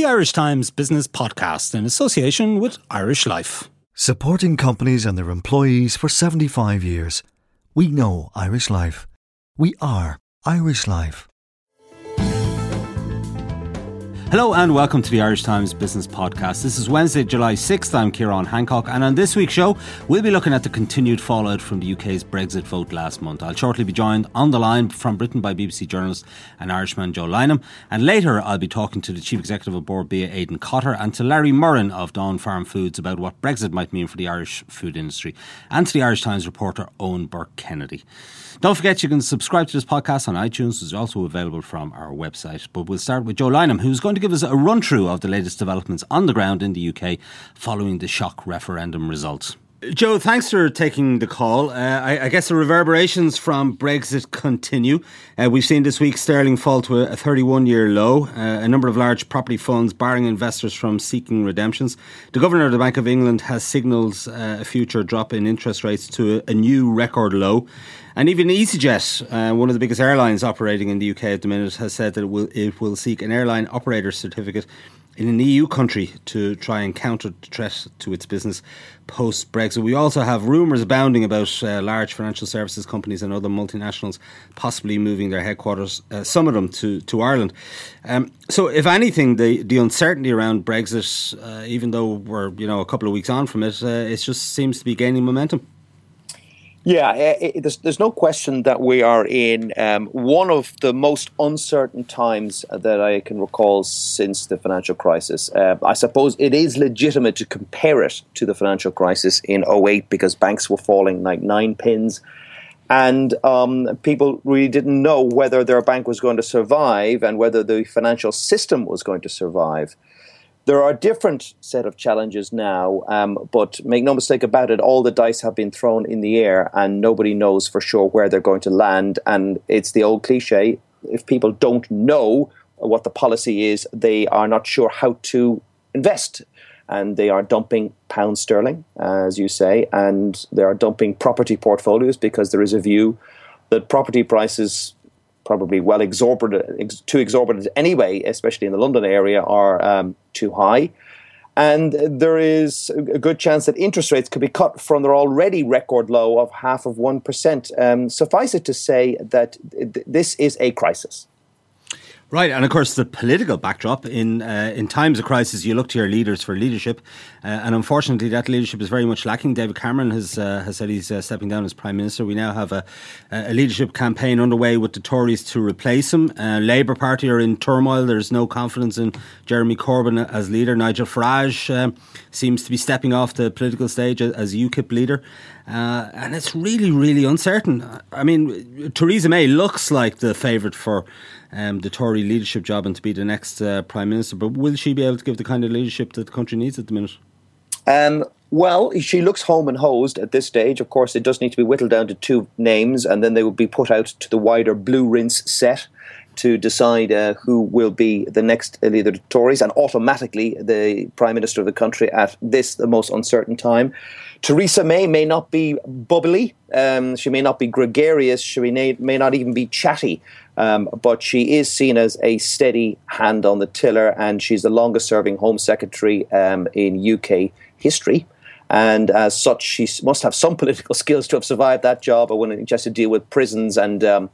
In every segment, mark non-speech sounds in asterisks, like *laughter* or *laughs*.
the Irish Times Business Podcast in association with Irish Life. Supporting companies and their employees for 75 years. We know Irish Life. We are Irish Life. Hello and welcome to the Irish Times Business Podcast. This is Wednesday, July 6th. I'm Ciarán Hancock, and on this week's show, we'll be looking at the continued fallout from the UK's Brexit vote last month. I'll shortly be joined on the line from Britain by BBC journalist and Irishman Joe Lynam, and later I'll be talking to the Chief Executive of Bord Bia Aidan Cotter and to Larry Murrin of Dawn Farm Foods about what Brexit might mean for the Irish food industry, and to the Irish Times reporter Eoin Burke Kennedy. Don't forget you can subscribe to this podcast on iTunes. It's also available from our website. But we'll start with Joe Lynam, who's going to give us a run through of the latest developments on the ground in the UK following the shock referendum results. Joe, thanks for taking the call. Uh, I, I, guess the reverberations from Brexit continue. Uh, we've seen this week sterling fall to a 31 year low. Uh, a number of large property funds barring investors from seeking redemptions. The Governor of the Bank of England has signalled uh, a future drop in interest rates to a, a new record low. And even EasyJet, uh, one of the biggest airlines operating in the UK at the minute, has said that it will, it will seek an airline operator certificate in an EU country to try and counter the threat to its business post Brexit. We also have rumours abounding about uh, large financial services companies and other multinationals possibly moving their headquarters, uh, some of them to, to Ireland. Um, so, if anything, the, the uncertainty around Brexit, uh, even though we're you know a couple of weeks on from it, uh, it just seems to be gaining momentum. Yeah, it, eh, eh, there's, there's no question that we are in um, one of the most uncertain times that I can recall since the financial crisis. Uh, I suppose it is legitimate to compare it to the financial crisis in 08 because banks were falling like nine pins and um, people really didn't know whether their bank was going to survive and whether the financial system was going to survive. There are a different set of challenges now, um, but make no mistake about it, all the dice have been thrown in the air and nobody knows for sure where they're going to land. And it's the old cliche if people don't know what the policy is, they are not sure how to invest. And they are dumping pound sterling, as you say, and they are dumping property portfolios because there is a view that property prices probably well exorbitant, ex- too exorbitant anyway, especially in the London area, are um, too high. And there is a good chance that interest rates could be cut from their already record low of half of 1%. Um, suffice it to say that th- this is a crisis. Right, and of course, the political backdrop in uh, in times of crisis, you look to your leaders for leadership, uh, and unfortunately, that leadership is very much lacking. David Cameron has uh, has said he's uh, stepping down as prime minister. We now have a, a leadership campaign underway with the Tories to replace him. Uh, Labour Party are in turmoil. There's no confidence in Jeremy Corbyn as leader. Nigel Farage uh, seems to be stepping off the political stage as UKIP leader. Uh, and it's really, really uncertain. I mean, Theresa May looks like the favourite for um, the Tory leadership job and to be the next uh, Prime Minister, but will she be able to give the kind of leadership that the country needs at the minute? Um, well, she looks home and hosed at this stage. Of course, it does need to be whittled down to two names, and then they will be put out to the wider blue rinse set to decide uh, who will be the next leader of the Tories and automatically the Prime Minister of the country at this, the most uncertain time. Theresa May may not be bubbly, um, she may not be gregarious, she may, may not even be chatty, um, but she is seen as a steady hand on the tiller, and she's the longest serving Home Secretary um, in UK history. And as such, she must have some *laughs* political skills to have survived that job, when it just to deal with prisons and um,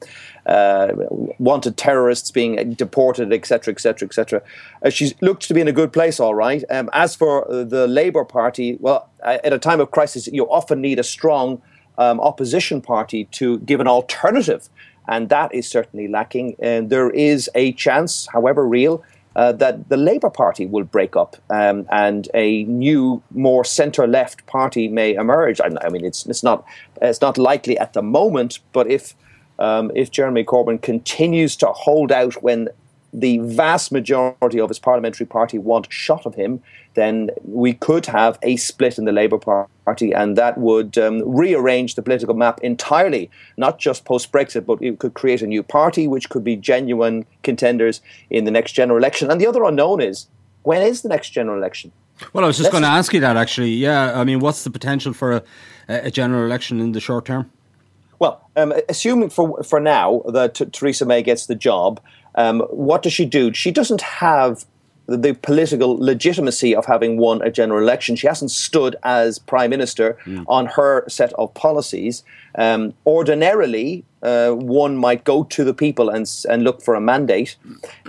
uh, wanted terrorists being deported, etc., etc., etc. She looks to be in a good place, all right. Um, as for the Labour Party, well, at a time of crisis, you often need a strong um, opposition party to give an alternative, and that is certainly lacking. And there is a chance, however real, uh, that the Labour Party will break up um, and a new, more centre-left party may emerge. I, I, mean, it's it's not it's not likely at the moment, but if um, if Jeremy Corbyn continues to hold out when the vast majority of his parliamentary party want shot of him, then we could have a split in the Labour Party, and that would um, rearrange the political map entirely, not just post Brexit, but it could create a new party which could be genuine contenders in the next general election. And the other unknown is when is the next general election? Well, I was just Let's going to ask you that actually. Yeah, I mean, what's the potential for a, a general election in the short term? Well, um, assuming for for now that Theresa May gets the job, um, what does she do? She doesn't have the political legitimacy of having won a general election. She hasn't stood as prime minister mm. on her set of policies. Um, ordinarily, uh, one might go to the people and, and look for a mandate.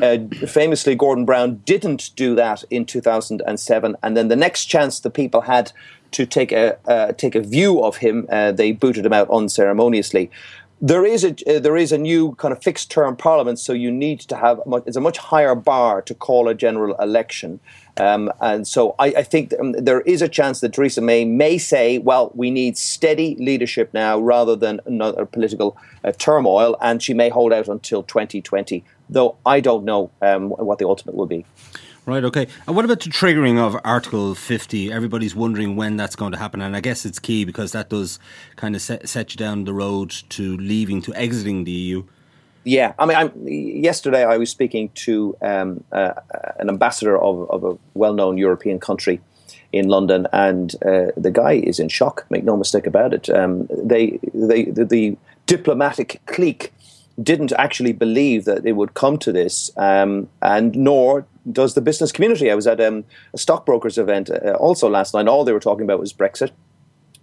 Uh, famously, Gordon Brown didn't do that in 2007, and then the next chance the people had to take a uh, take a view of him, uh, they booted him out unceremoniously there is a uh, there is a new kind of fixed term parliament, so you need to have it's a much higher bar to call a general election, um, and so I, I think um, there is a chance that Theresa May may say, well, we need steady leadership now rather than another political uh, turmoil, and she may hold out until 2020. Though I don't know um, what the ultimate will be. Right, okay. And what about the triggering of Article 50? Everybody's wondering when that's going to happen. And I guess it's key because that does kind of set, set you down the road to leaving, to exiting the EU. Yeah, I mean, I'm, yesterday I was speaking to um, uh, an ambassador of, of a well known European country in London, and uh, the guy is in shock, make no mistake about it. Um, they, they, the, the diplomatic clique didn't actually believe that it would come to this, um, and nor does the business community. I was at um, a stockbrokers event uh, also last night. All they were talking about was Brexit.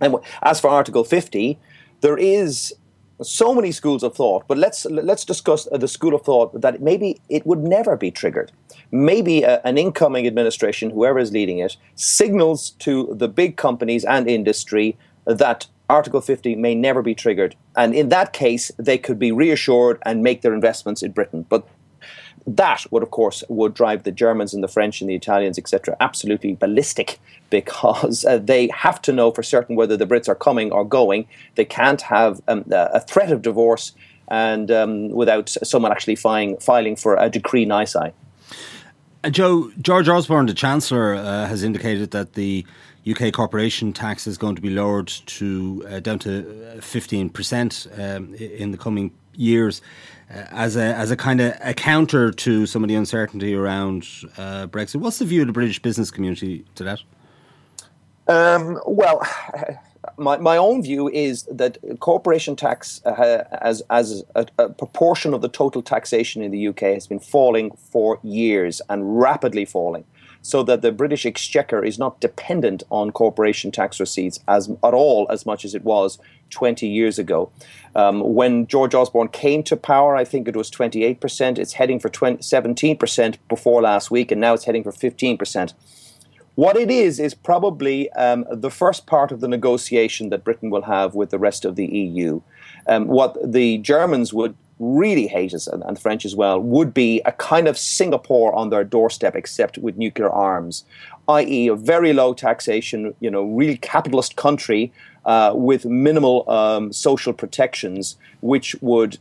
And as for Article 50, there is so many schools of thought, but let's let's discuss uh, the school of thought that maybe it would never be triggered. Maybe a, uh, an incoming administration, whoever is leading it, signals to the big companies and industry that Article 50 may never be triggered. And in that case, they could be reassured and make their investments in Britain. But that would, of course, would drive the Germans and the French and the Italians, etc., absolutely ballistic *laughs* because uh, they have to know for certain whether the Brits are coming or going. They can't have um, a threat of divorce and um, without someone actually filing, filing for a decree nisi. Uh, Joe George Osborne, the Chancellor, uh, has indicated that the UK corporation tax is going to be lowered to uh, down to uh, fifteen percent um, in the coming years uh, as a as a kind of a counter to some of the uncertainty around uh, Brexit. What's the view of the British business community to that? Um, well, my, my own view is that corporation tax, uh, as as a, a, proportion of the total taxation in the UK, has been falling for years and rapidly falling so that the British exchequer is not dependent on corporation tax receipts as at all as much as it was 20 years ago. Um, when George Osborne came to power, I think it was 28%. It's heading for 20, 17% before last week, and now it's heading for 15%. What it is, is probably um, the first part of the negotiation that Britain will have with the rest of the EU. Um, what the Germans would really hate us, and, and the French as well, would be a kind of Singapore on their doorstep, except with nuclear arms, i.e., a very low taxation, you know, really capitalist country uh, with minimal um, social protections, which would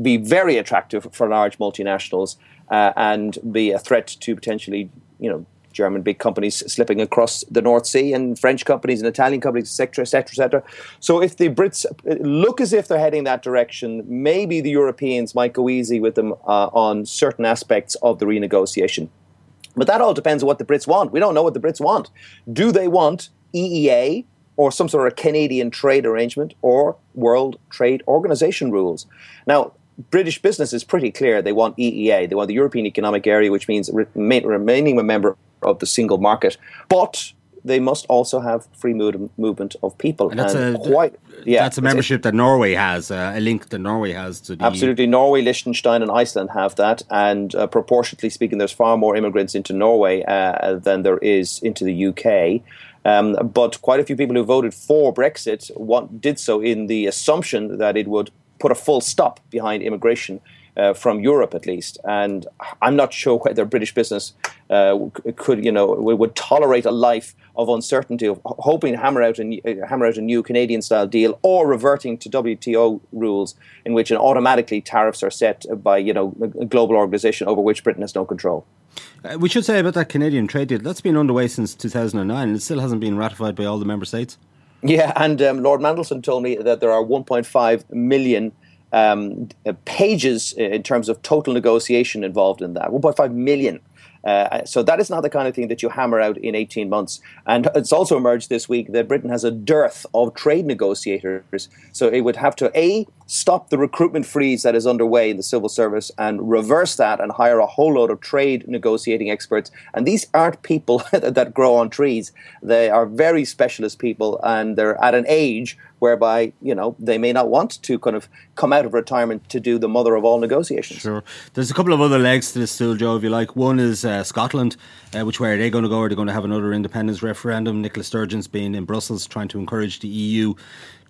be very attractive for large multinationals uh, and be a threat to potentially, you know, German big companies slipping across the North Sea and French companies and Italian companies, etc., etc., etc. So if the Brits look as if they're heading that direction, maybe the Europeans might go easy with them uh, on certain aspects of the renegotiation. But that all depends on what the Brits want. We don't know what the Brits want. Do they want EEA or some sort of Canadian trade arrangement or World Trade Organization rules? Now, British business is pretty clear. They want EEA. They want the European Economic Area, which means remaining a member of the single market. But they must also have free movement of people. And that's and a quite, yeah, that's a membership that Norway has, uh, a link that Norway has to the absolutely. Norway, Liechtenstein, and Iceland have that, and uh, proportionately speaking, there's far more immigrants into Norway uh, than there is into the UK. Um, but quite a few people who voted for Brexit want, did so in the assumption that it would put a full stop behind immigration uh, from Europe at least. And I'm not sure whether British business uh, could, you know, would tolerate a life of uncertainty, of hoping to hammer out a, uh, hammer out a new Canadian style deal, or reverting to WTO rules in which automatically tariffs are set by, you know, a global organisation over which Britain has no control. Uh, we should say about that Canadian trade deal that's been underway since 2009 and it still hasn't been ratified by all the member states. Yeah, and um, Lord Mandelson told me that there are 1.5 million um, pages in terms of total negotiation involved in that 1.5 million. Uh, so that is not the kind of thing that you hammer out in 18 months. And it's also emerged this week that Britain has a dearth of trade negotiators. So it would have to A, stop the recruitment freeze that is underway in the civil service and reverse that and hire a whole load of trade negotiating experts. And these aren't people *laughs* that grow on trees. They are very specialist people and they're at an age whereby you know they may not want to kind of come out of retirement to do the mother of all negotiations. Sure. There's a couple of other legs to this still, Joe. If you like, one is uh, Scotland, uh, which way are they going to go? Are they going to have another independence referendum? Nicola Sturgeon's been in Brussels trying to encourage the EU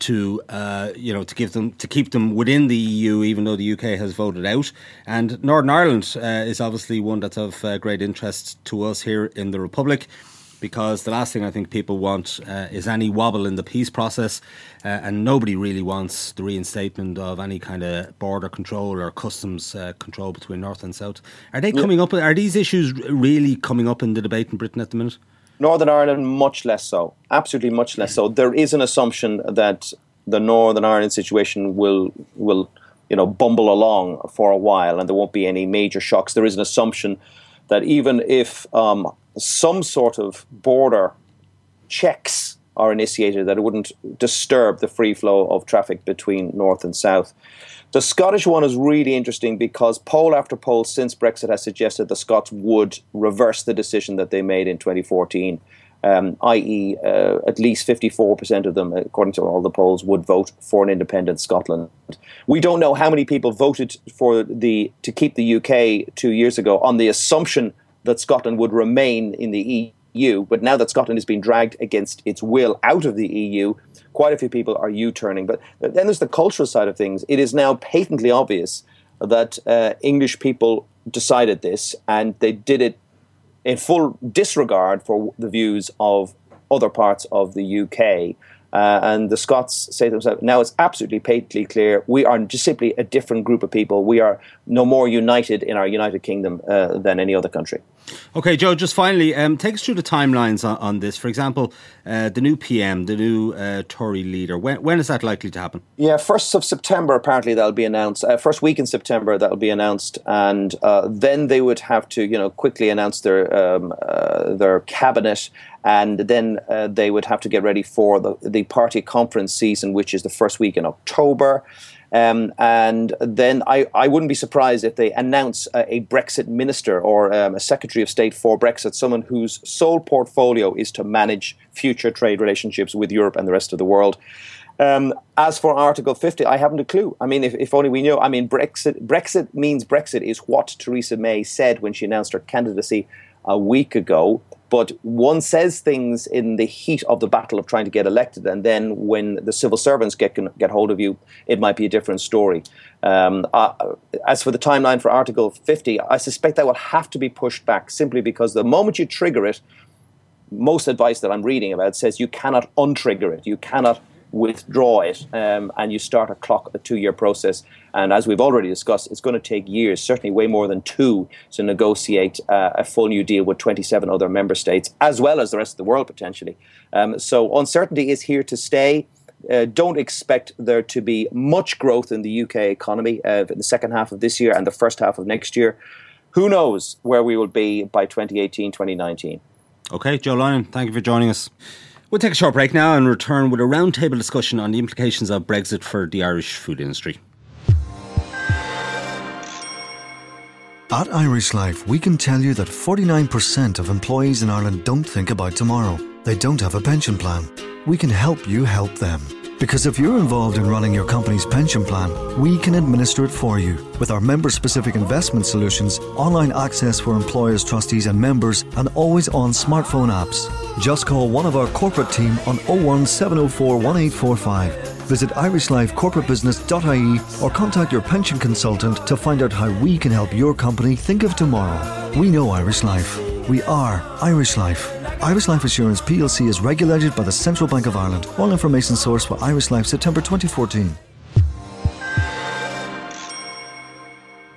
to uh, you know to give them to keep them within the EU, even though the UK has voted out. And Northern Ireland uh, is obviously one that's of uh, great interest to us here in the Republic because the last thing I think people want uh, is any wobble in the peace process, uh, and nobody really wants the reinstatement of any kind of border control or customs uh, control between North and South. Are they coming up? Are these issues really coming up in the debate in Britain at the minute? Northern Ireland, much less so. Absolutely, much less so. There is an assumption that the Northern Ireland situation will will you know bumble along for a while, and there won't be any major shocks. There is an assumption that even if um, some sort of border checks are initiated that it wouldn't disturb the free flow of traffic between north and south. The Scottish one is really interesting because poll after poll since Brexit has suggested the Scots would reverse the decision that they made in 2014. Um, i.e., uh, at least 54% of them, according to all the polls, would vote for an independent Scotland. We don't know how many people voted for the to keep the UK two years ago on the assumption that Scotland would remain in the EU. But now that Scotland has been dragged against its will out of the EU, quite a few people are U turning. But then there's the cultural side of things. It is now patently obvious that uh, English people decided this and they did it in full disregard for the views of other parts of the UK. Uh, and the Scots say to themselves, now it's absolutely patently clear we are just simply a different group of people. We are no more united in our United Kingdom uh, than any other country. Okay, Joe, just finally, um, take us through the timelines on, on this. For example, uh, the new PM, the new uh, Tory leader, when, when is that likely to happen? Yeah, 1st of September, apparently, that'll be announced. Uh, first week in September, that'll be announced. And uh, then they would have to, you know, quickly announce their, um, uh, their cabinet. And then uh, they would have to get ready for the, the party conference season, which is the first week in October. Um, and then I, I wouldn't be surprised if they announce a, a Brexit minister or um, a Secretary of State for Brexit, someone whose sole portfolio is to manage future trade relationships with Europe and the rest of the world. Um, as for Article 50, I haven't a clue. I mean, if, if only we knew. I mean, Brexit, Brexit means Brexit is what Theresa May said when she announced her candidacy a week ago but one says things in the heat of the battle of trying to get elected, and then when the civil servants get get hold of you, it might be a different story. Um, uh, as for the timeline for Article 50, I suspect that will have to be pushed back simply because the moment you trigger it, most advice that I'm reading about says you cannot untrigger it. You cannot withdraw it um, and you start a clock, a two year process. And as we've already discussed, it's going to take years, certainly way more than two, to negotiate uh, a full new deal with 27 other member states, as well as the rest of the world potentially. Um, so uncertainty is here to stay. Uh, don't expect there to be much growth in the UK economy uh, in the second half of this year and the first half of next year. Who knows where we will be by 2018, 2019? Okay, Joe Lyon, thank you for joining us. We'll take a short break now and return with a roundtable discussion on the implications of Brexit for the Irish food industry. At Irish Life, we can tell you that 49% of employees in Ireland don't think about tomorrow. They don't have a pension plan. We can help you help them. Because if you're involved in running your company's pension plan, we can administer it for you with our member specific investment solutions, online access for employers, trustees, and members, and always on smartphone apps. Just call one of our corporate team on 01704 1845. Visit irishlifecorporatebusiness.ie or contact your pension consultant to find out how we can help your company think of tomorrow. We know Irish Life. We are Irish Life. Irish Life Assurance plc is regulated by the Central Bank of Ireland. All information sourced for Irish Life September 2014.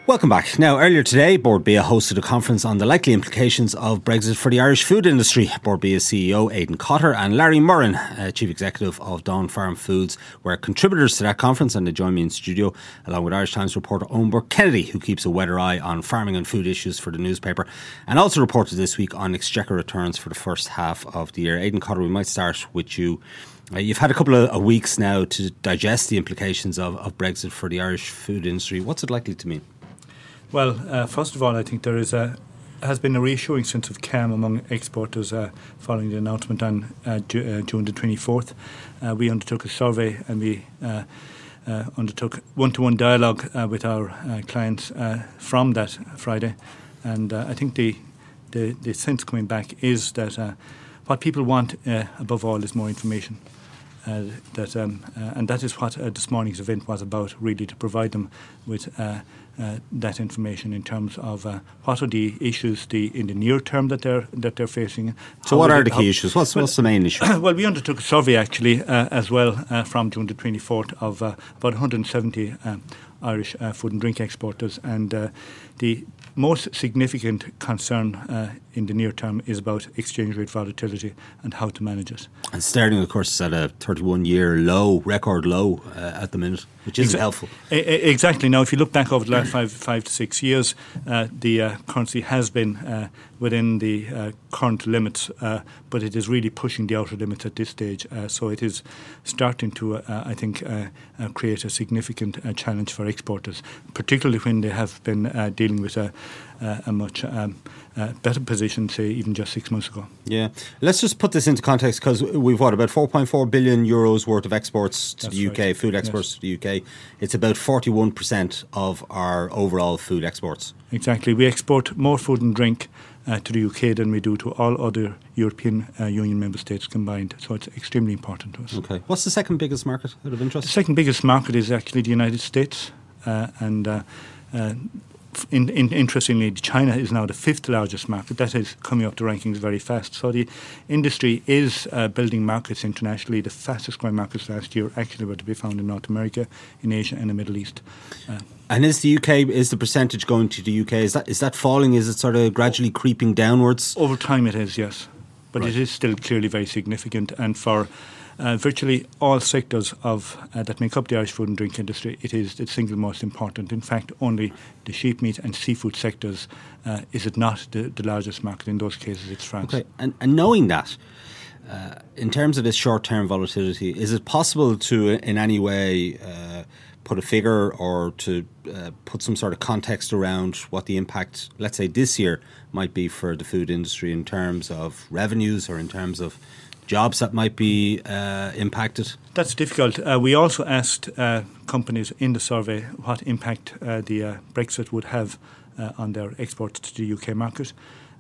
Welcome back. Now, earlier today, Bord Bia hosted a conference on the likely implications of Brexit for the Irish food industry. Bord Bia CEO Aidan Cotter and Larry Murrin, uh, Chief Executive of Dawn Farm Foods, were contributors to that conference and they joined me in studio along with Irish Times reporter Eoin Burke Kennedy, who keeps a weather eye on farming and food issues for the newspaper, and also reported this week on exchequer returns for the first half of the year. Aidan Cotter, we might start with you. Uh, you've had a couple of weeks now to digest the implications of, of Brexit for the Irish food industry. What's it likely to mean? Well, uh, first of all, I think there is a has been a reassuring sense of calm among exporters uh, following the announcement on uh, Ju- uh, June the 24th. Uh, we undertook a survey and we uh, undertook one-to-one dialogue with our clients from that Friday, and I think the, the, the sense coming back is that what people want above all is more information. Uh, that um, uh, and that is what uh, this morning's event was about, really, to provide them with uh, that information in terms of uh, what are the issues the, in the near term that they're that they're facing. So, what are the key how, issues? What's, well, what's the main issue? *coughs* well, we undertook a survey actually uh, as well uh, from June the 24th of uh, about 170 um, Irish uh, food and drink exporters, and the most significant concern uh, in the near term is about exchange rate volatility and how to manage it. And sterling, of course, is at a 31 year low, record low uh, at the minute, which isn't Exa- helpful. exactly. Now, if you look back over the last five, five to six years, uh, the uh, currency has been uh, within the uh, current limits, but it is really pushing the outer limits at this stage. so it is starting to, I think, create a significant challenge for exporters, particularly when they have been dealing with a uh, a much um, uh, better position, say, even just six months ago. Yeah. Let's just put this into context because we've, what, about 4.4 billion euros worth of exports to That's the UK, right. food exports yes. to the UK. It's about 41% of our overall food exports. Exactly. We export more food and drink uh, to the UK than we do to all other European uh, Union member states combined. So it's extremely important to us. Okay. What's the second biggest market out of interest? The second biggest market is actually the United States. Uh, and uh, uh, in, in, interestingly, China is now the fifth largest market. That is coming up the rankings very fast. So the industry is uh, building markets internationally. The fastest growing markets last year actually were to be found in North America, in Asia, and the Middle East. Uh, and is the UK is the percentage going to the UK? Is that is that falling? Is it sort of gradually creeping downwards? Over time, it is yes, but right. it is still clearly very significant. And for uh, virtually all sectors of uh, that make up the Irish food and drink industry, it is the single most important. In fact, only the sheep meat and seafood sectors uh, is it not the, the, largest market. In those cases, it's France. Okay, and, and knowing that. Uh, in terms of this short-term volatility, is it possible to, in any way, uh, put a figure or to uh, put some sort of context around what the impact, let's say this year, might be for the food industry in terms of revenues or in terms of jobs that might be uh, impacted? That's difficult. Uh, we also asked uh, companies in the survey what impact uh, the uh, Brexit would have on their exports to the UK market.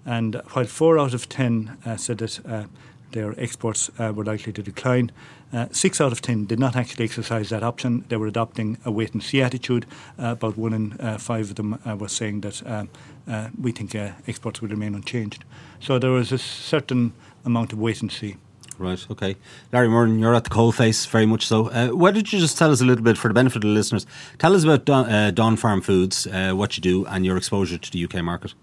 And while four out of ten said that their exports were likely to decline, six out of ten did not actually exercise that option. They were adopting a wait and see attitude. about one in five of them were saying that we think exports will remain unchanged. So there was a certain amount of wait and see. Right, okay. Larry Murrin, you're at the coalface, very much so. Uh, why don't you just tell us a little bit, for the benefit of the listeners, tell us about Dawn, uh, Dawn Farm Foods, uh, what you do, and your exposure to the UK market?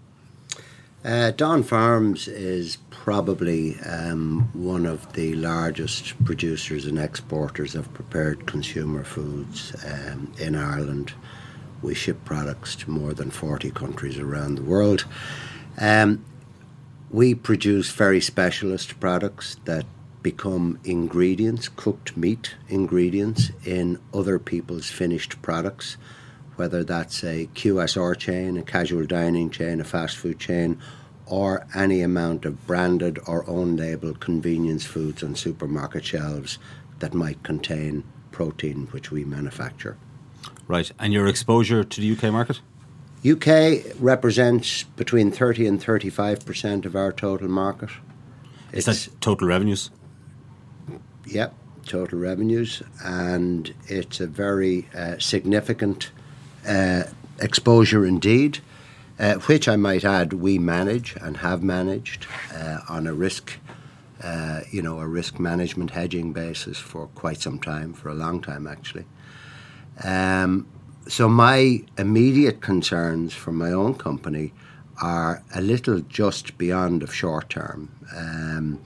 Uh, Dawn Farms is probably um, one of the largest producers and exporters of prepared consumer foods um, in Ireland. We ship products to more than 40 countries around the world. Um, we produce very specialist products that become ingredients, cooked meat ingredients in other people's finished products, whether that's a QSR chain, a casual dining chain, a fast food chain, or any amount of branded or own label convenience foods on supermarket shelves that might contain protein which we manufacture. Right, and your exposure to the UK market? UK represents between 30 and 35% of our total market. Is it's, that total revenues? Yep, total revenues, and it's a very uh, significant uh, exposure indeed. Uh, which I might add, we manage and have managed uh, on a risk, uh, you know, a risk management hedging basis for quite some time, for a long time actually. Um, so my immediate concerns for my own company are a little just beyond of short term. Um,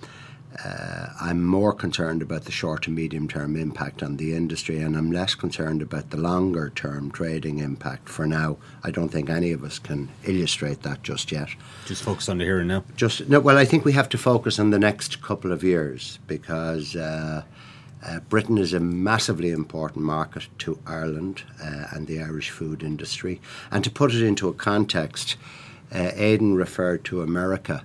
uh, I'm more concerned about the short to medium term impact on the industry, and I'm less concerned about the longer term trading impact. For now, I don't think any of us can illustrate that just yet. Just focus on the here and now. Just no. Well, I think we have to focus on the next couple of years because. Uh, uh, Britain is a massively important market to Ireland uh, and the Irish food industry. And to put it into a context, uh, Aidan referred to America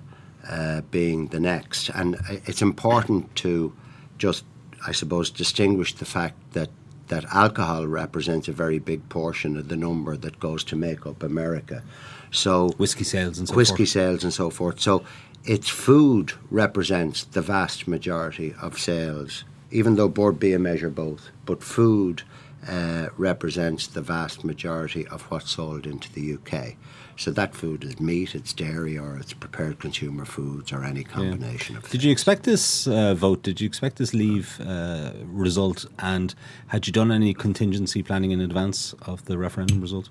uh, being the next. And it's important to just, I suppose, distinguish the fact that, that alcohol represents a very big portion of the number that goes to make up America. So whiskey sales and so whiskey forth. sales and so forth. So its food represents the vast majority of sales, even though Bord Bia measure both. But food uh, represents the vast majority of what's sold into the UK. So that food is meat, it's dairy, or it's prepared consumer foods, or any combination yeah. of. Did you expect this uh, vote? Did you expect this leave uh, result? And had you done any contingency planning in advance of the referendum result?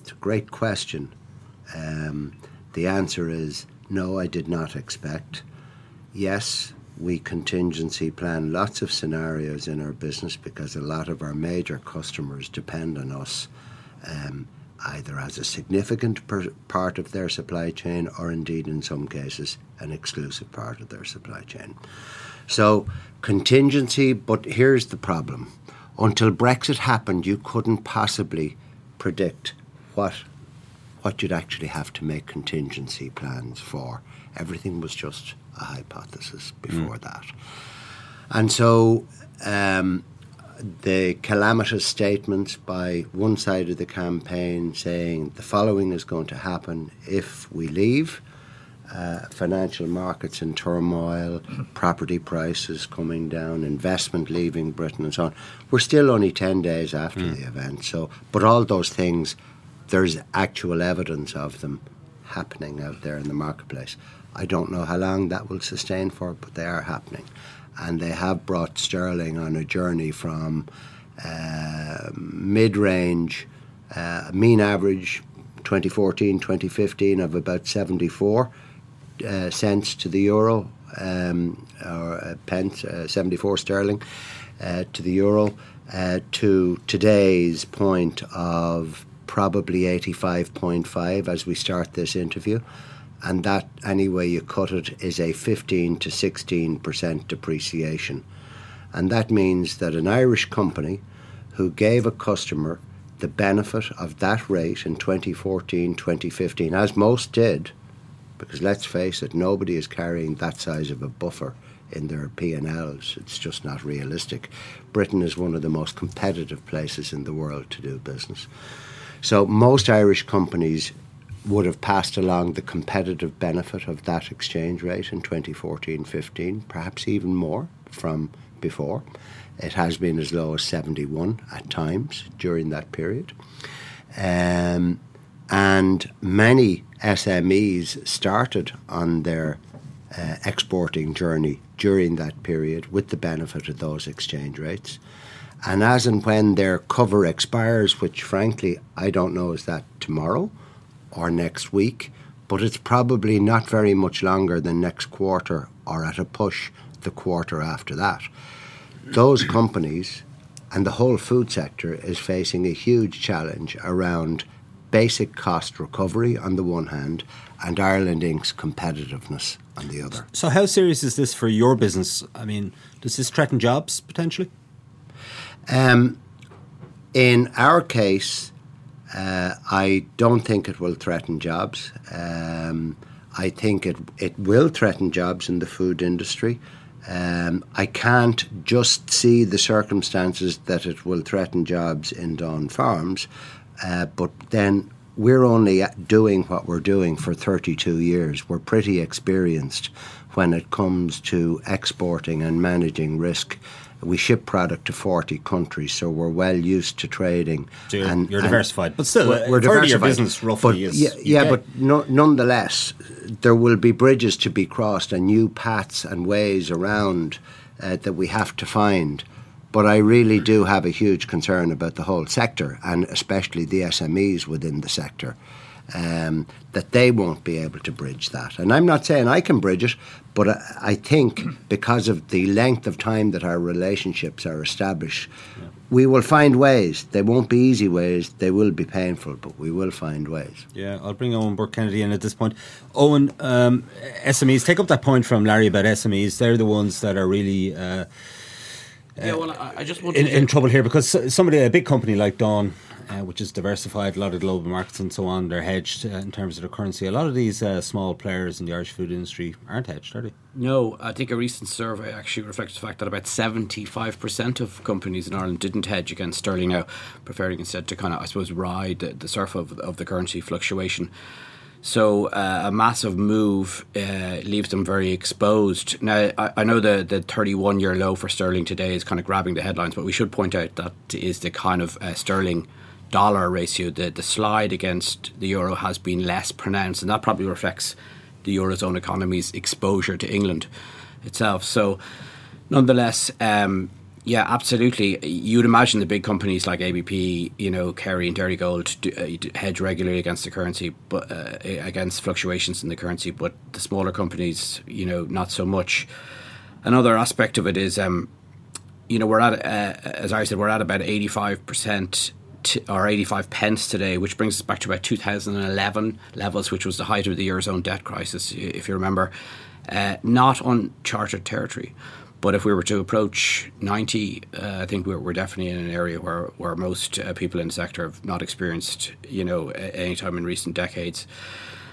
It's a great question. Um, the answer is no. I did not expect. Yes, we contingency plan lots of scenarios in our business because a lot of our major customers depend on us. Um, either as a significant per- part of their supply chain or indeed in some cases an exclusive part of their supply chain. So, contingency, but here's the problem. Until Brexit happened, you couldn't possibly predict what what you'd actually have to make contingency plans for. Everything was just a hypothesis before mm. that. And so um, the calamitous statements by one side of the campaign saying the following is going to happen if we leave. Uh, financial markets in turmoil, *clears throat* property prices coming down, investment leaving Britain, and so on. We're still only 10 days after mm. the event, so, but all those things, there's actual evidence of them happening out there in the marketplace. I don't know how long that will sustain for, but they are happening and they have brought sterling on a journey from uh, mid range, uh, mean average 2014 2015 of about 74 uh, cents to the euro, um, or uh, pence, uh, 74 sterling uh, to the euro, to today's point of probably 85.5 as we start this interview and that, any way you cut it, is a 15 to 16% depreciation. And that means that an Irish company who gave a customer the benefit of that rate in 2014, 2015, as most did, because let's face it, nobody is carrying that size of a buffer in their P&Ls. It's just not realistic. Britain is one of the most competitive places in the world to do business. So most Irish companies would have passed along the competitive benefit of that exchange rate in 2014 15, perhaps even more from before. It has been as low as 71 at times during that period. Um, and many SMEs started on their uh, exporting journey during that period with the benefit of those exchange rates. And as and when their cover expires, which frankly I don't know is that tomorrow or next week, but it's probably not very much longer than next quarter or at a push the quarter after that. Those companies and the whole food sector is facing a huge challenge around basic cost recovery on the one hand and Ireland Inc.'s competitiveness on the other. So, how serious is this for your business? I mean, does this threaten jobs potentially? Um, in our case, uh, I don't think it will threaten jobs. Um, I think it it will threaten jobs in the food industry. Um, I can't just see the circumstances that it will threaten jobs in Dawn Farms, uh, but then we're only doing what we're doing for 32 years. We're pretty experienced when it comes to exporting and managing risk we ship product to 40 countries, so we're well used to trading. So you're, and, you're diversified, but still, we're, we're diversified. Business roughly but. Yeah, yeah but no, nonetheless, there will be bridges to be crossed and new paths and ways around uh, that we have to find. But I really do have a huge concern about the whole sector and especially the SMEs within the sector. Um, that they won't be able to bridge that. And I'm not saying I can bridge it, but I, I think because of the length of time that our relationships are established, yeah. we will find ways. They won't be easy ways, they will be painful, but we will find ways. Yeah, I'll bring Eoin Burke Kennedy in at this point. Eoin, um, SMEs, take up that point from Larry about SMEs. They're the ones that are really. Uh, yeah, well, I, I just want in, in, trouble here because somebody, a big company like Dawn, uh, which is diversified, a lot of global markets and so on, they're hedged uh, in terms of their currency. A lot of these uh, small players in the Irish food industry aren't hedged, are they? No, I think a recent survey actually reflects the fact that about 75% of companies in Ireland didn't hedge against sterling now, preferring instead to kind of, I suppose, ride the, the surf of, of the currency fluctuation. So uh, a massive move uh, leaves them very exposed. Now I, I, know the the 31 year low for sterling today is kind of grabbing the headlines, but we should point out that is the kind of uh, sterling dollar ratio. The the slide against the euro has been less pronounced, and that probably reflects the eurozone economy's exposure to England itself. So nonetheless. Um, yeah, absolutely. You'd imagine the big companies like ABP, you know, Kerry and Dairygold do, uh, hedge regularly against the currency, but uh, against fluctuations in the currency. But the smaller companies, you know, not so much. Another aspect of it is, um, you know, we're at, uh, as I said, we're at about eighty-five percent or 85 pence today, which brings us back to about 2011 levels, which was the height of the Eurozone debt crisis, if you remember. Uh, not uncharted territory. But if we were to approach 90, uh, I think we're, we're, definitely in an area where, where most uh, people in the sector have not experienced, you know, any time in recent decades.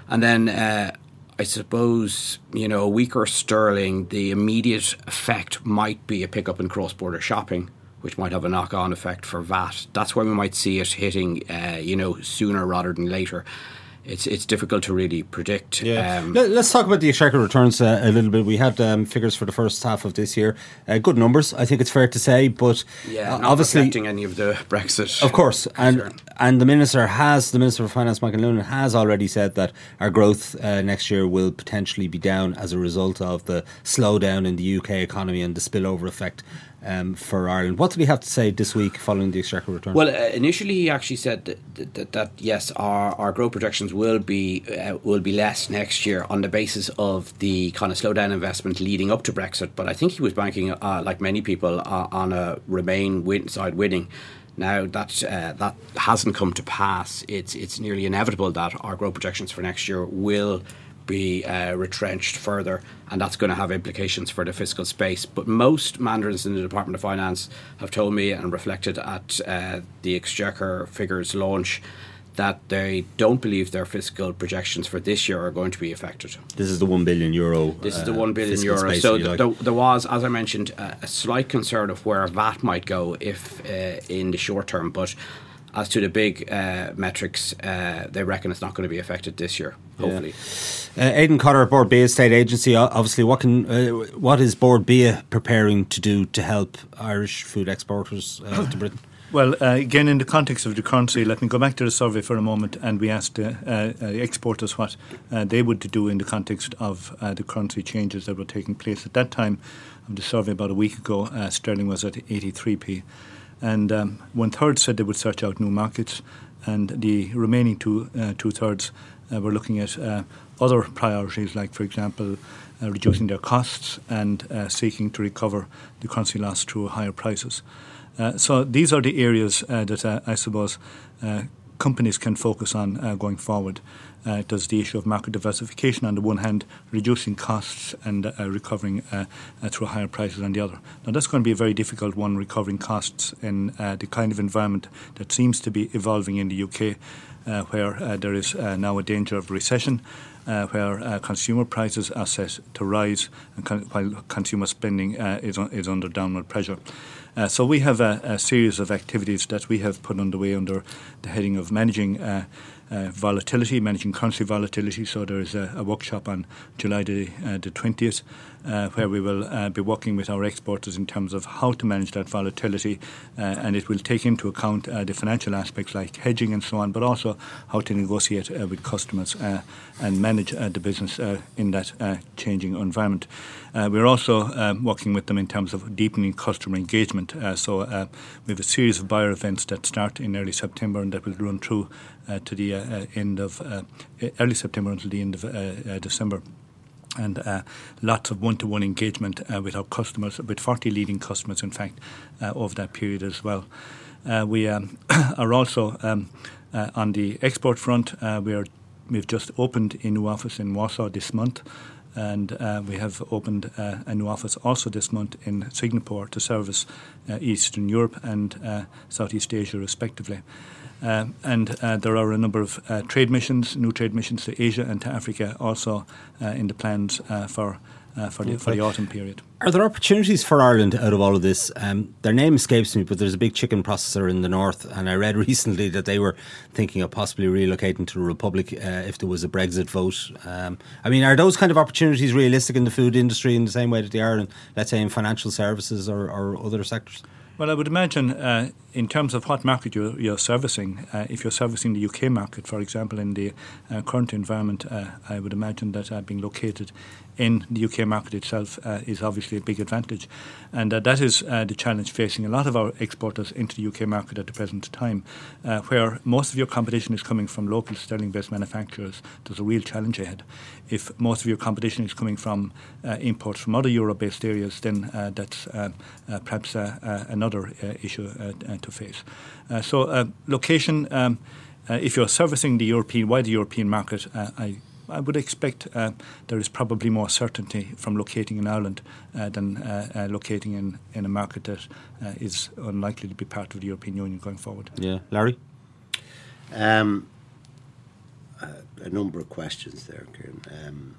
And then uh, I suppose, you know, a weaker sterling, the immediate effect might be a pickup in cross border shopping. Which might have a knock on effect for VAT. That's why we might see it hitting, uh, you know, sooner rather than later it's it's difficult to really predict. Yeah. Um, Let, us talk about the exchequer returns uh, a little bit. We had um, figures for the first half of this year, uh, good numbers. I think it's fair to say, but yeah, uh, obviously any of the Brexit, of course, and and the minister has the minister of finance, Michael Noonan, has already said that our growth uh, next year will potentially be down as a result of the slowdown in the UK economy and the spillover effect um, for Ireland. What did he have to say this week following the Exchequer return? Well, uh, initially he actually said that, that, that, yes, our, our growth projections will be uh, will be less next year on the basis of the kind of slowdown investment leading up to Brexit. But I think he was banking, uh, like many people, uh, on a Remain win- side winning. Now that uh, that hasn't come to pass, it's it's nearly inevitable that our growth projections for next year will be uh, retrenched further, and that's going to have implications for the fiscal space. But most mandarins in the Department of Finance have told me and reflected at uh, the Exchequer figures launch that they don't believe their fiscal projections for this year are going to be affected. This is the one billion euro. This is the uh, one billion euro. So th- like. there was, as I mentioned, a slight concern of where VAT might go if uh, in the short term, but as to the big uh, metrics, uh, they reckon it's not going to be affected this year. Hopefully, yeah. uh, Aidan Cotter, Bord Bia State Agency. Obviously, what can uh, what is Bord Bia preparing to do to help Irish food exporters uh, to *clears throat* Britain? Well, uh, again, in the context of the currency, let me go back to the survey for a moment. And we asked uh, uh, exporters what uh, they would do in the context of uh, the currency changes that were taking place. At that time of the survey, about a week ago, uh, sterling was at 83p and um, one third said they would search out new markets, and the remaining two uh, two thirds uh, were looking at uh, other priorities, like for example, uh, reducing their costs and uh, seeking to recover the currency loss through higher prices. Uh, so these are the areas that I suppose companies can focus on going forward uh, does the issue of market diversification on the one hand, reducing costs and uh, recovering uh, uh, through higher prices on the other. Now, that's going to be a very difficult one, recovering costs in uh, the kind of environment that seems to be evolving in the UK, uh, where there is now a danger of recession. where consumer prices are set to rise con- while consumer spending is, un- is under downward pressure. Uh, so we have a, a, series of activities that we have put underway under the heading of managing uh, volatility, managing currency volatility. So there is a, a workshop on July the, uh, the 20th uh, where we will uh, be working with our exporters in terms of how to manage that volatility, uh, and it will take into account the financial aspects like hedging and so on, but also how to negotiate with customers and manage the business in that changing environment. We're also um, working with them in terms of deepening customer engagement. so we have a series of buyer events that start in early September and that will run through to the end of early September until the end of December and uh, lots of one-to-one engagement uh, with our customers, with 40 leading customers, in fact, uh, over that period as well. Uh, we um, *coughs* are also um, uh, on the export front. Uh, we are we've just opened a new office in Warsaw this month, and we have opened a new office also this month in Singapore to service Eastern Europe and Southeast Asia, respectively. Um, and uh, there are a number of uh, trade missions, new trade missions to Asia and to Africa, also uh, in the plans uh, for. Uh, for the for the autumn period, are there opportunities for Ireland out of all of this? Um, their name escapes me, but there's a big chicken processor in the north, and I read *laughs* recently that they were thinking of possibly relocating to the Republic if there was a Brexit vote. Um, I mean, are those kind of opportunities realistic in the food industry in the same way that they are in, let's say, in financial services or, or other sectors? Well, I would imagine uh, in terms of what market you're, you're servicing, uh, if you're servicing the UK market, for example, in the uh, current environment, uh, I would imagine that uh, being located in the UK market itself uh, is obviously a big advantage. And uh, that is uh, the challenge facing a lot of our exporters into the UK market at the present time, uh, where most of your competition is coming from local sterling based manufacturers. There's a real challenge ahead. If most of your competition is coming from uh, imports from other Euro based areas, then uh, that's perhaps another issue to face. so, location. Um, if you're servicing the European, wider European market, I I would expect uh, there is probably more certainty from locating in Ireland uh, than uh, uh locating in, in a market that uh, is unlikely to be part of the European Union going forward. Yeah, Larry. Um, uh, a number of questions there, Ciarán. Um,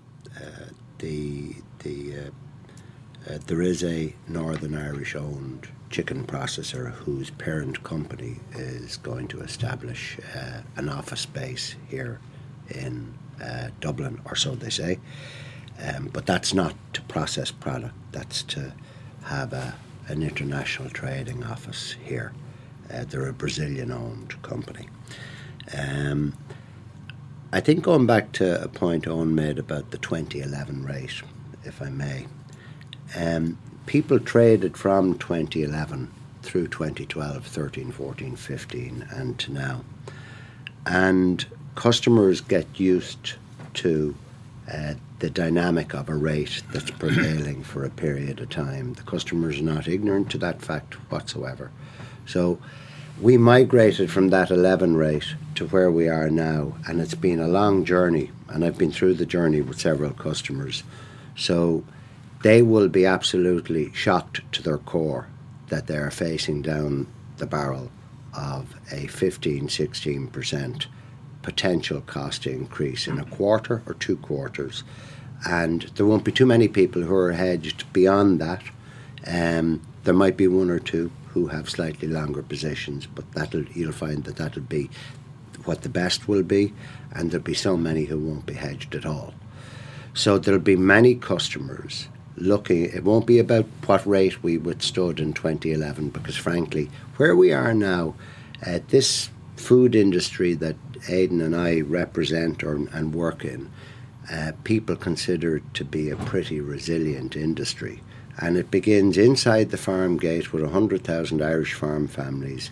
the the there is a Northern Irish owned chicken processor whose parent company is going to establish an office space here in uh, Dublin, or so they say. Um, but that's not to process product, that's to have a, an international trading office here. Uh, they're a Brazilian owned company. Um, I think going back to a point Eoin made about the 2011 rate, if I may, um, people traded from 2011 through 2012, 13, 14, 15, and to now. And customers get used to uh, the dynamic of a rate that's *clears throat* prevailing for a period of time. The customers are not ignorant to that fact whatsoever. So we migrated from that 11 rate to where we are now, and it's been a long journey, and I've been through the journey with several customers. So they will be absolutely shocked to their core that they are facing down the barrel of a 15 16% potential cost increase in a quarter or two quarters. And there won't be too many people who are hedged beyond that. Um, there might be one or two who have slightly longer positions, but that'll you'll find that that'll be what the best will be, and there'll be so many who won't be hedged at all. So there'll be many customers looking. It won't be about what rate we withstood in 2011, because frankly, where we are now, uh, this food industry that Aidan and I represent or, and work in, uh, people consider it to be a pretty resilient industry. And it begins inside the farm gate with 100,000 Irish farm families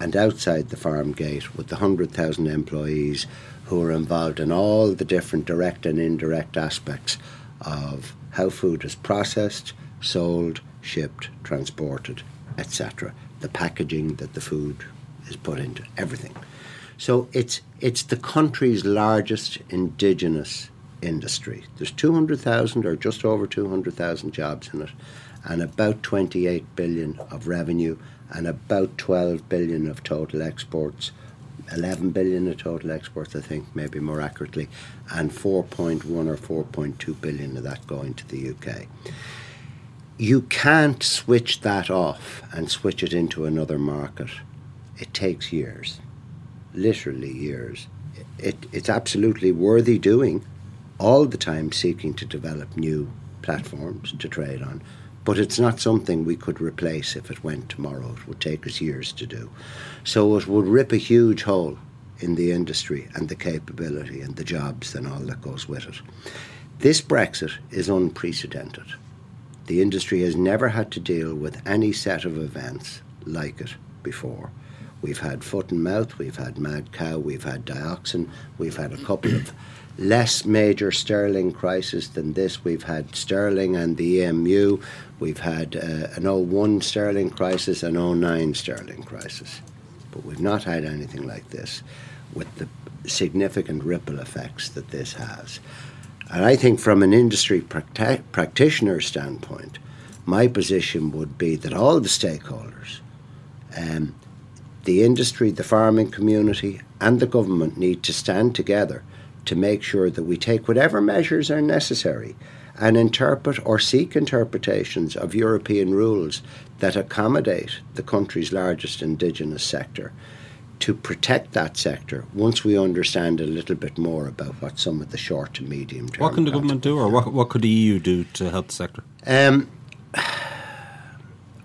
and outside the farm gate with the 100,000 employees who are involved in all the different direct and indirect aspects of how food is processed, sold, shipped, transported, etc. The packaging that the food is put into, everything. So it's it's the country's largest indigenous industry. There's 200,000 or just over 200,000 jobs in it, and about 28 billion of revenue, and about 12 billion of total exports. 11 billion of total exports, I think, maybe more accurately, and 4.1 or 4.2 billion of that going to the UK. You can't switch that off and switch it into another market. It takes years literally years it, it's absolutely worthy doing, all the time seeking to develop new platforms to trade on. But it's not something we could replace if it went tomorrow. It would take us years to do. So it would rip a huge hole in the industry and the capability and the jobs and all that goes with it. This Brexit is unprecedented. The industry has never had to deal with any set of events like it before. We've had foot and mouth, we've had mad cow, we've had dioxin, we've had a couple of less major sterling crisis than this. We've had sterling and the EMU. We've had uh, an 01 sterling crisis, an 09 sterling crisis. But we've not had anything like this with the significant ripple effects that this has. And I think from an industry practi- practitioner standpoint, my position would be that all the stakeholders, um, the industry, the farming community, and the government need to stand together to make sure that we take whatever measures are necessary and interpret or seek interpretations of European rules that accommodate the country's largest indigenous sector to protect that sector once we understand a little bit more about what some of the short to medium term. What can the government do, or what, what could the EU do to help the sector? Um,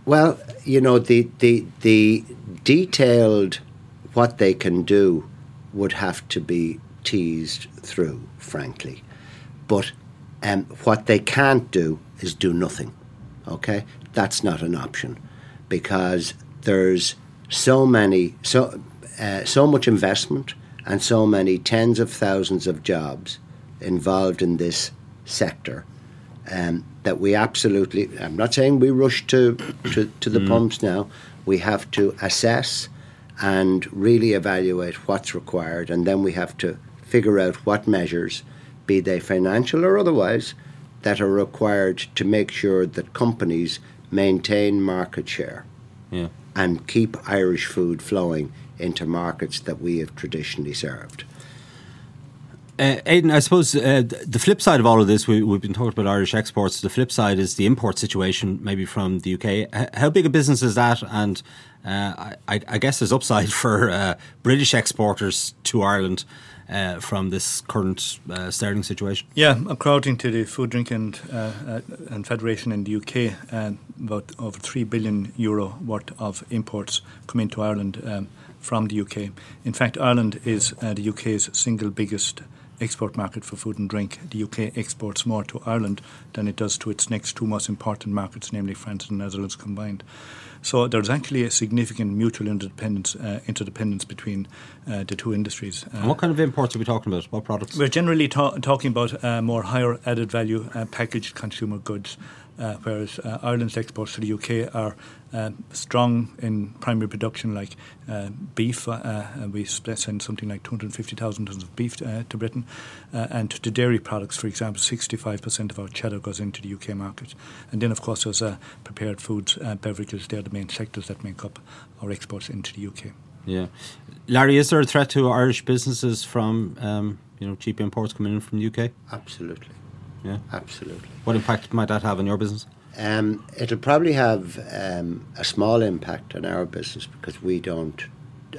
well, you know, the, the, the detailed what they can do would have to be teased through, frankly. But um, what they can't do is do nothing. Okay? That's not an option because there's so many, so, uh, so much investment and so many tens of thousands of jobs involved in this sector um, that we absolutely, I'm not saying we rush to, to, to the mm. pumps now, we have to assess and really evaluate what's required, and then we have to figure out what measures, be they financial or otherwise, that are required to make sure that companies maintain market share yeah. and keep Irish food flowing into markets that we have traditionally served. Uh, Aidan, I suppose uh, the flip side of all of this, we, have been talking about Irish exports. The flip side is the import situation, maybe from the UK. How big a business is that? And uh, I, I, guess there's upside *laughs* for uh, British exporters to Ireland. Uh, from this current uh, sterling situation? Yeah, according to the Food, Drink and, and Federation in the UK, about over three billion euro worth of imports come into Ireland um, from the UK. In fact, Ireland is the UK's single biggest export market for food and drink. The UK exports more to Ireland than it does to its next two most important markets, namely France and Netherlands combined. So there's actually a significant mutual interdependence, uh, interdependence between uh, the two industries. Uh, and what kind of imports are we talking about? What products? We're generally ta- talking about uh, more higher added value uh, packaged consumer goods uh, whereas uh, Ireland's exports to the UK are uh, strong in primary production, like uh, beef. Uh, we send something like 250,000 tonnes of beef uh, to Britain, and to dairy products, for example, 65% of our cheddar goes into the UK market. And then, of course, there's prepared foods, and beverages. They're the main sectors that make up our exports into the UK. Yeah, Larry, is there a threat to Irish businesses from um, you know cheap imports coming in from the UK? Absolutely. Yeah, absolutely. What impact might that have on your business? Um, it'll probably have um, a small impact on our business because we don't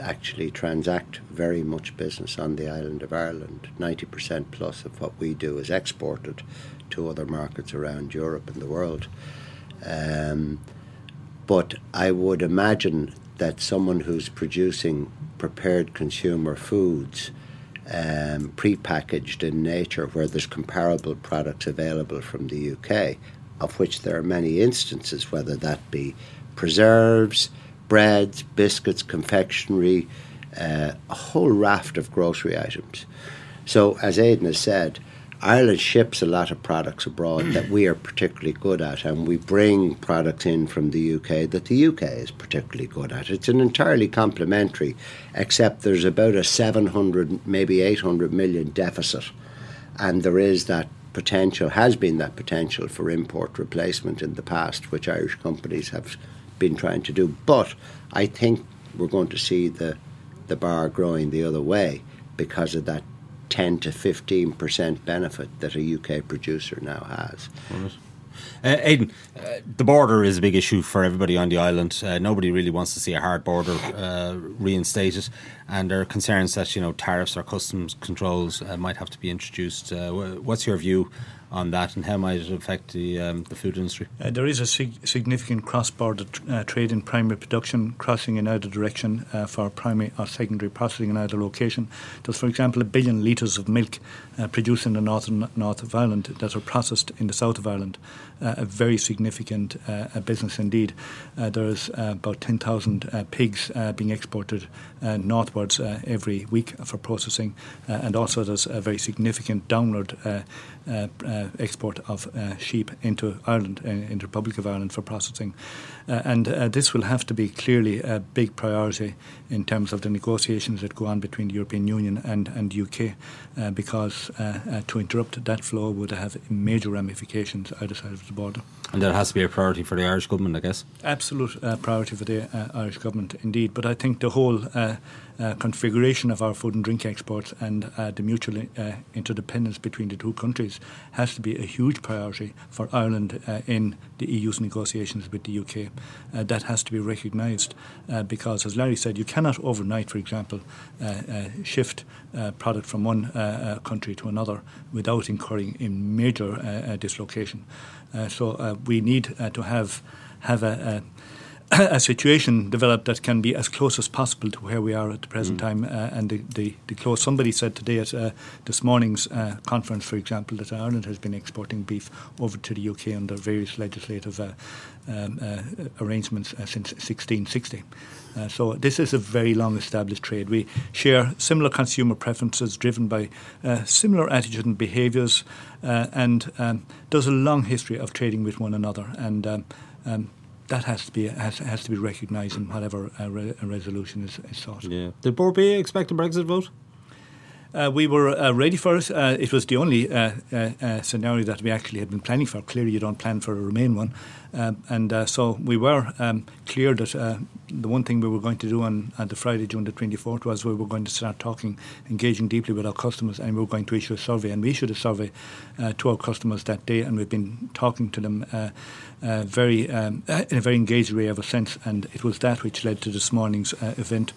actually transact very much business on the island of Ireland. 90% plus of what we do is exported to other markets around Europe and the world. Um, but I would imagine that someone who's producing prepared consumer foods um, pre-packaged in nature where there's comparable products available from the UK, of which there are many instances, whether that be preserves, breads, biscuits, confectionery, uh, a whole raft of grocery items. So, as Aidan has said, Ireland ships a lot of products abroad that we are particularly good at, and we bring products in from the UK that the UK is particularly good at. It's an entirely complementary, except there's about a 700, maybe 800 million deficit, and there is that potential, has been that potential for import replacement in the past, which Irish companies have been trying to do. But I think we're going to see the, the bar growing the other way because of that 10 to 15% benefit that a UK producer now has. Uh, Aidan, uh, the border is a big issue for everybody on the island. Uh, nobody really wants to see a hard border uh, reinstated, and there are concerns that you know tariffs or customs controls uh, might have to be introduced. Uh, what's your view on that, and how might it affect the um, the food industry? Uh, there is a sig- significant cross-border tr- uh, trade in primary production, crossing in either direction uh, for primary or secondary processing in either location. There's, for example, a billion litres of milk uh, produced in the northern north of Ireland that are processed in the south of Ireland. Uh, a very significant uh, business indeed. there's about 10,000 pigs being exported northwards every week for processing, and also there's a very significant downward Uh, uh, export of uh, sheep into Ireland, uh, into the Republic of Ireland for processing. and this will have to be clearly a big priority in terms of the negotiations that go on between the European Union and, and UK, because to interrupt that flow would have major ramifications either side of the border. And that has to be a priority for the Irish government, I guess. Absolute uh, priority for the uh, Irish government, indeed. But I think the whole uh, uh, configuration of our food and drink exports and uh, the mutual uh, interdependence between the two countries has to be a huge priority for Ireland uh, in the EU's negotiations with the UK. Uh, that has to be recognised uh, because, as Larry said, you cannot overnight, for example, shift product from one country to another without incurring in major dislocation. so we need to have have a, a *coughs* a situation developed that can be as close as possible to where we are at the present mm. time. Uh, and the, the, the, close, somebody said today at uh, this morning's uh, conference, for example, that Ireland has been exporting beef over to the UK under various legislative uh, um, uh, arrangements uh, since 1660. So this is a very long established trade. We share similar consumer preferences driven by similar attitudes and behaviours, and um, there's a long history of trading with one another. And um, um, that has to be has, has to be recognised in whatever a, re, resolution is, is, sought. Yeah. Did Bord expect a Brexit vote? Uh, we were uh, ready for it. Uh, it was the only uh, uh, uh, scenario that we actually had been planning for. Clearly, you don't plan for a Remain one. Um, and so we were um, clear that the one thing we were going to do on, on the Friday, June the 24th, was we were going to start talking, engaging deeply with our customers, and we were going to issue a survey. And we issued a survey to our customers that day, and we've been talking to them very um, in a very engaged way ever since. And it was that which led to this morning's event,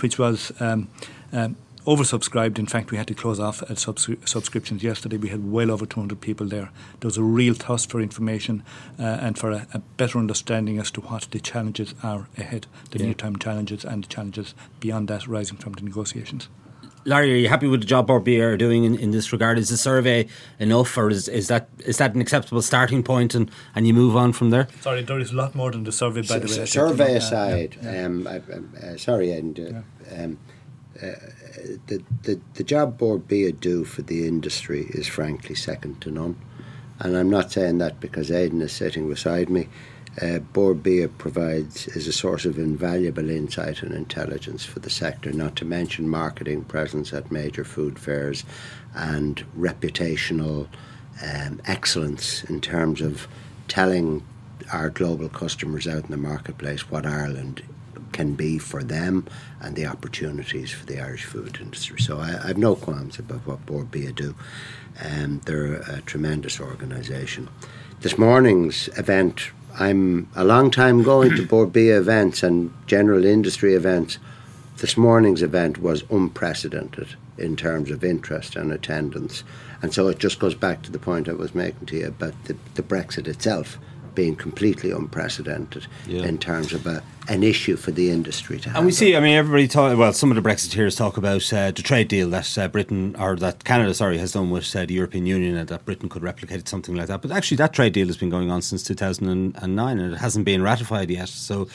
which was. Um, um, oversubscribed. In fact, we had to close off at subs- subscriptions yesterday. We had well over 200 people there. There was a real thirst for information uh, and for a, a, better understanding as to what the challenges are ahead, the yeah. near-term challenges and the challenges beyond that rising from the negotiations. Larry, are you happy with the job Bord Bia are doing in, in this regard? Is the survey enough, or is, is that is that an acceptable starting point, and, and you move on from there? Sorry, there is a lot more than the survey. By the way, survey aside, uh, yeah, Um, I, uh, sorry, and uh, um, uh, the, the, the job Bord Bia do for the industry is frankly second to none. And I'm not saying that because Aidan is sitting beside me. Uh, Bord Bia provides is a source of invaluable insight and intelligence for the sector, not to mention marketing presence at major food fairs and reputational um, excellence in terms of telling our global customers out in the marketplace what Ireland can be for them and the opportunities for the Irish food industry. So I, I have no qualms about what Bord Bia do. Um, they're a tremendous organisation. This morning's event, I'm a long time going to Bord Bia events and general industry events. This morning's event was unprecedented in terms of interest and attendance. And so it just goes back to the point I was making to you about the, the Brexit itself being completely unprecedented yeah. in terms of a, an issue for the industry to have. And we see, I mean, everybody talk. Well, some of the Brexiteers talk about uh, the trade deal that uh, Britain or that Canada, sorry, has done with uh, the European Union, and that Britain could replicate something like that. But actually, that trade deal has been going on since 2009, and it hasn't been ratified yet. So,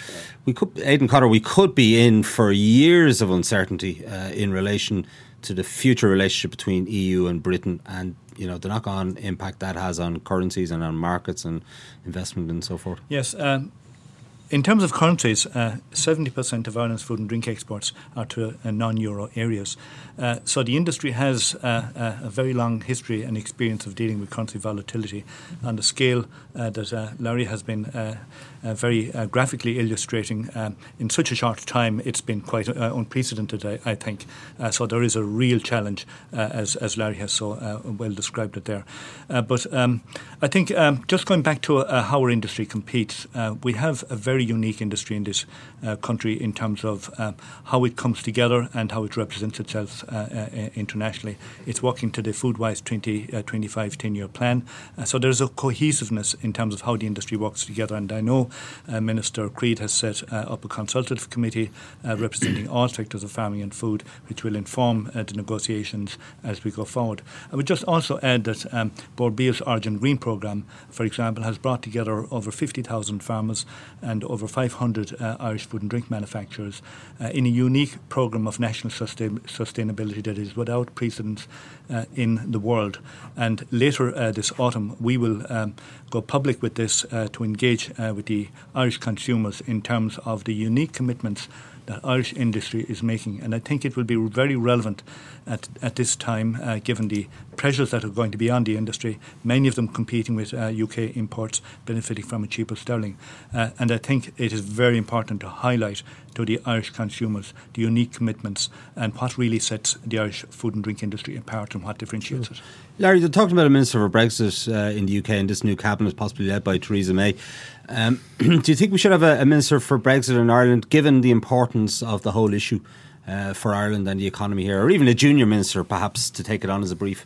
we could, Aidan Cotter, we could be in for years of uncertainty uh, in relation to the future relationship between EU and Britain, and you know the knock-on impact that has on currencies and on markets and investment and so forth. Yes. Um, in terms of countries, uh, 70% of Ireland's food and drink exports are to uh, non euro areas. Uh, so the industry has uh, a very long history and experience of dealing with currency volatility on the scale that Larry has been uh, very uh, graphically illustrating um, in such a short time. It's been quite uh, unprecedented, I, I think. Uh, so there is a real challenge, uh, as, as Larry has so uh, well described it there. but um, I think um, just going back to how our industry competes, we have a very unique industry in this country in terms of um, how it comes together and how it represents itself internationally. It's working to the Foodwise 20, 25 10 year plan. so there's a cohesiveness in terms of how the industry works together. And I know uh, Minister Creed has set uh, up a consultative committee uh, representing all sectors of farming and food, which will inform uh, the negotiations as we go forward. I would just also add that um, Origin Green programme, for example, has brought together over 50,000 farmers and over 500 uh, Irish food and drink manufacturers uh, in a unique programme of national sustain- sustainability that is without precedent uh, in the world. And later uh, this autumn, we will um, go public with this to engage with the Irish consumers in terms of the unique commitments that Irish industry is making. And I think it will be very relevant at, at this time, uh, given the pressures that are going to be on the industry, many of them competing with uh, UK imports, benefiting from a cheaper sterling. Uh, and I think it is very important to highlight to the Irish consumers the unique commitments and what really sets the Irish food and drink industry apart and what differentiates sure. it. Larry, you're talking about a minister for Brexit uh, in the UK and this new cabinet, possibly led by Theresa May. Um, *clears throat* do you think we should have a, a, minister for Brexit in Ireland, given the importance of the whole issue uh, for Ireland and the economy here, or even a junior minister, perhaps, to take it on as a brief?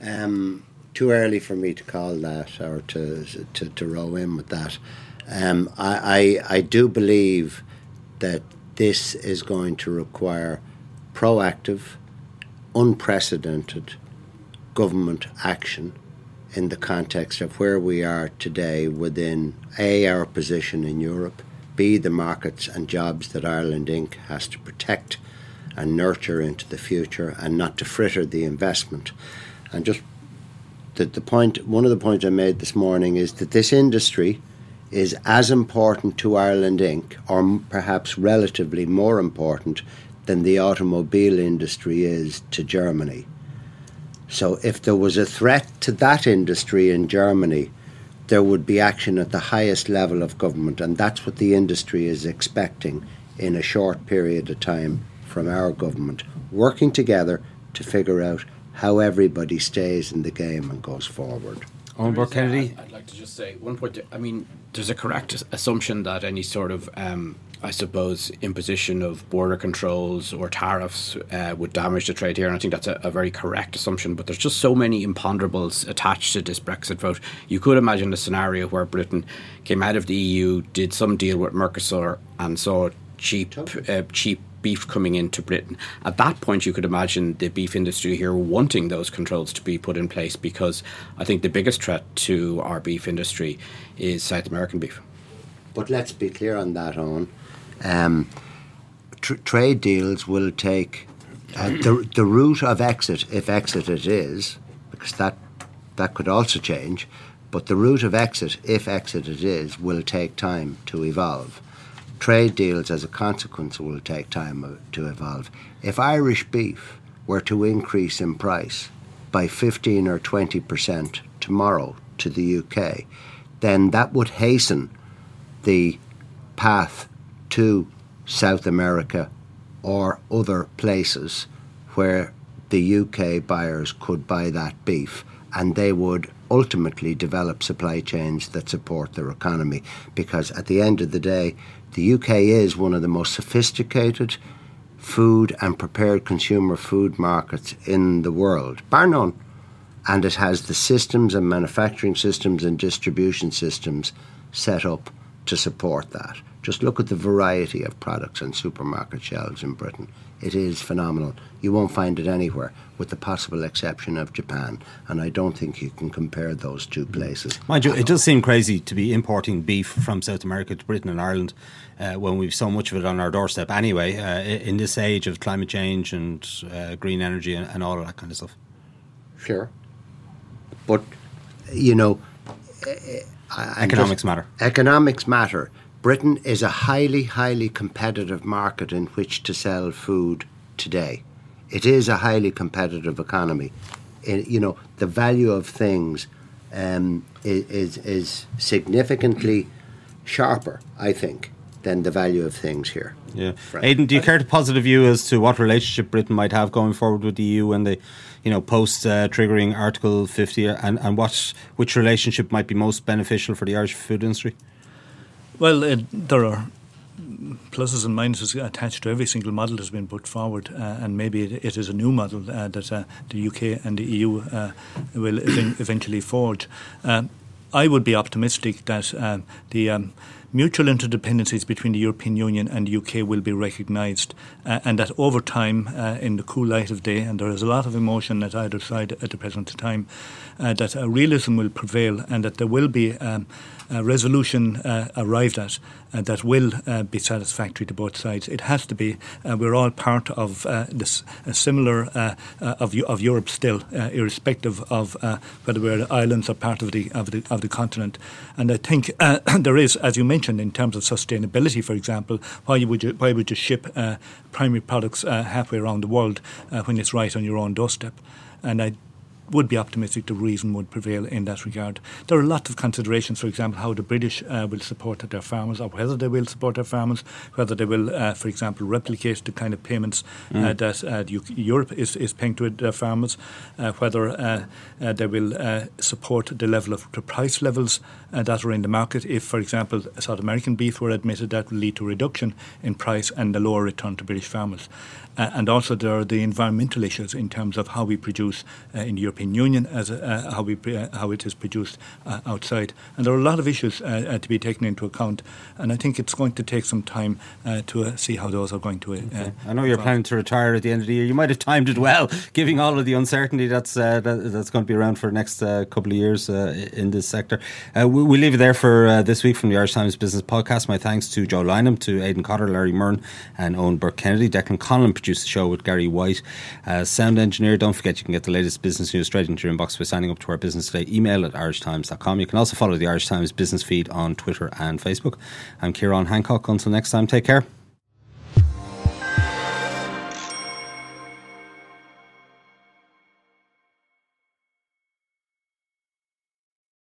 Um, too early for me to call that or to to, to row in with that. Um, I, I I do believe that this is going to require proactive, unprecedented government action in the context of where we are today within A, our position in Europe, B, the markets and jobs that Ireland Inc. has to protect and nurture into the future and not to fritter the investment. And just the, the point, one of the points I made this morning is that this industry is as important to Ireland Inc., or perhaps relatively more important than the automobile industry is to Germany. So if there was a threat to that industry in Germany, there would be action at the highest level of government, and that's what the industry is expecting in a short period of time from our government, working together to figure out how everybody stays in the game and goes forward. Eoin Kennedy? I'd like to just say one point. I mean, there's a correct assumption that any sort of um, I suppose, imposition of border controls or tariffs uh, would damage the trade here. And I think that's a, a, very correct assumption. But there's just so many imponderables attached to this Brexit vote. You could imagine a scenario where Britain came out of the EU, did some deal with Mercosur, and saw cheap, uh, cheap beef coming into Britain. At that point, you could imagine the beef industry here wanting those controls to be put in place because I think the biggest threat to our beef industry is South American beef. But let's be clear on that, Eoin um, tr- trade deals will take uh, the the route of exit, if exit it is, because that that could also change. But the route of exit, if exit it is, will take time to evolve. Trade deals, as a consequence, will take time to evolve. If Irish beef were to increase in price by 15 or 20 percent tomorrow to the UK, then that would hasten the path to South America or other places where the UK buyers could buy that beef and they would ultimately develop supply chains that support their economy because at the end of the day the UK is one of the most sophisticated food and prepared consumer food markets in the world bar none. And it has the systems and manufacturing systems and distribution systems set up to support that just look at the variety of products on supermarket shelves in Britain. It is phenomenal. You won't find it anywhere, with the possible exception of Japan. And I don't think you can compare those two places. Mind you, it does seem crazy to be importing beef from South America to Britain and Ireland uh, when we've so much of it on our doorstep anyway, uh, in this age of climate change and uh, green energy and, and all of that kind of stuff. Sure. But, you know, economics matter. Economics matter Britain is a highly, highly competitive market in which to sell food today. It is a highly competitive economy. It, you know, the value of things um, is, is significantly sharper, I think, than the value of things here. Yeah, Aidan, do you care to posit a view as to what relationship Britain might have going forward with the EU when they, you know, post uh, triggering Article 50, and and what which relationship might be most beneficial for the Irish food industry? Well, uh, there are pluses and minuses attached to every single model that's been put forward, uh, and maybe it, it is a new model uh, that uh, the UK and the EU uh, will ev- eventually forge. Um, I would be optimistic that the um, mutual interdependencies between the European Union and the UK will be recognised, uh, and that over time, uh, in the cool light of day, and there is a lot of emotion at either side at the present time, uh, that realism will prevail, and that there will be um, a resolution uh, arrived at uh, that will uh, be satisfactory to both sides. It has to be. we're all part of this similar of, of Europe still, irrespective of whether we're islands or part of the of the of the continent. And I think *coughs* there is, as you mentioned, in terms of sustainability, for example, why would you why would you ship primary products halfway around the world when it's right on your own doorstep? And I would be optimistic the reason would prevail in that regard. There are lots of considerations, for example, how the British uh, will support their farmers, or whether they will support their farmers, whether they will, uh, for example, replicate the kind of payments uh, mm. that uh, Europe is, is paying to their farmers, uh, whether they will support the level of the price levels that are in the market. If, for example, South American beef were admitted, that would lead to a reduction in price and a lower return to British farmers. And also there are the environmental issues in terms of how we produce uh, in the European Union, as uh, how we uh, how it is produced uh, outside, and there are a lot of issues uh, to be taken into account. And I think it's going to take some time to see how those are going to. Okay. I know you're planning to retire at the end of the year. You might have timed it well, *laughs* giving all of the uncertainty that's that, that's going to be around for the next couple of years in this sector. we, we leave it there for this week from the Irish Times Business Podcast. My thanks to Joe Lynam, to Aidan Cotter, Larry Murrin, and Eoin Burke Kennedy. Declan Conlon produced the show with Gary White. Uh, sound engineer, don't forget you can get the latest business news straight into your inbox by signing up to our Business Today email at irishtimes.com. You can also follow the Irish Times business feed on Twitter and Facebook. I'm Ciarán Hancock. Until next time, take care.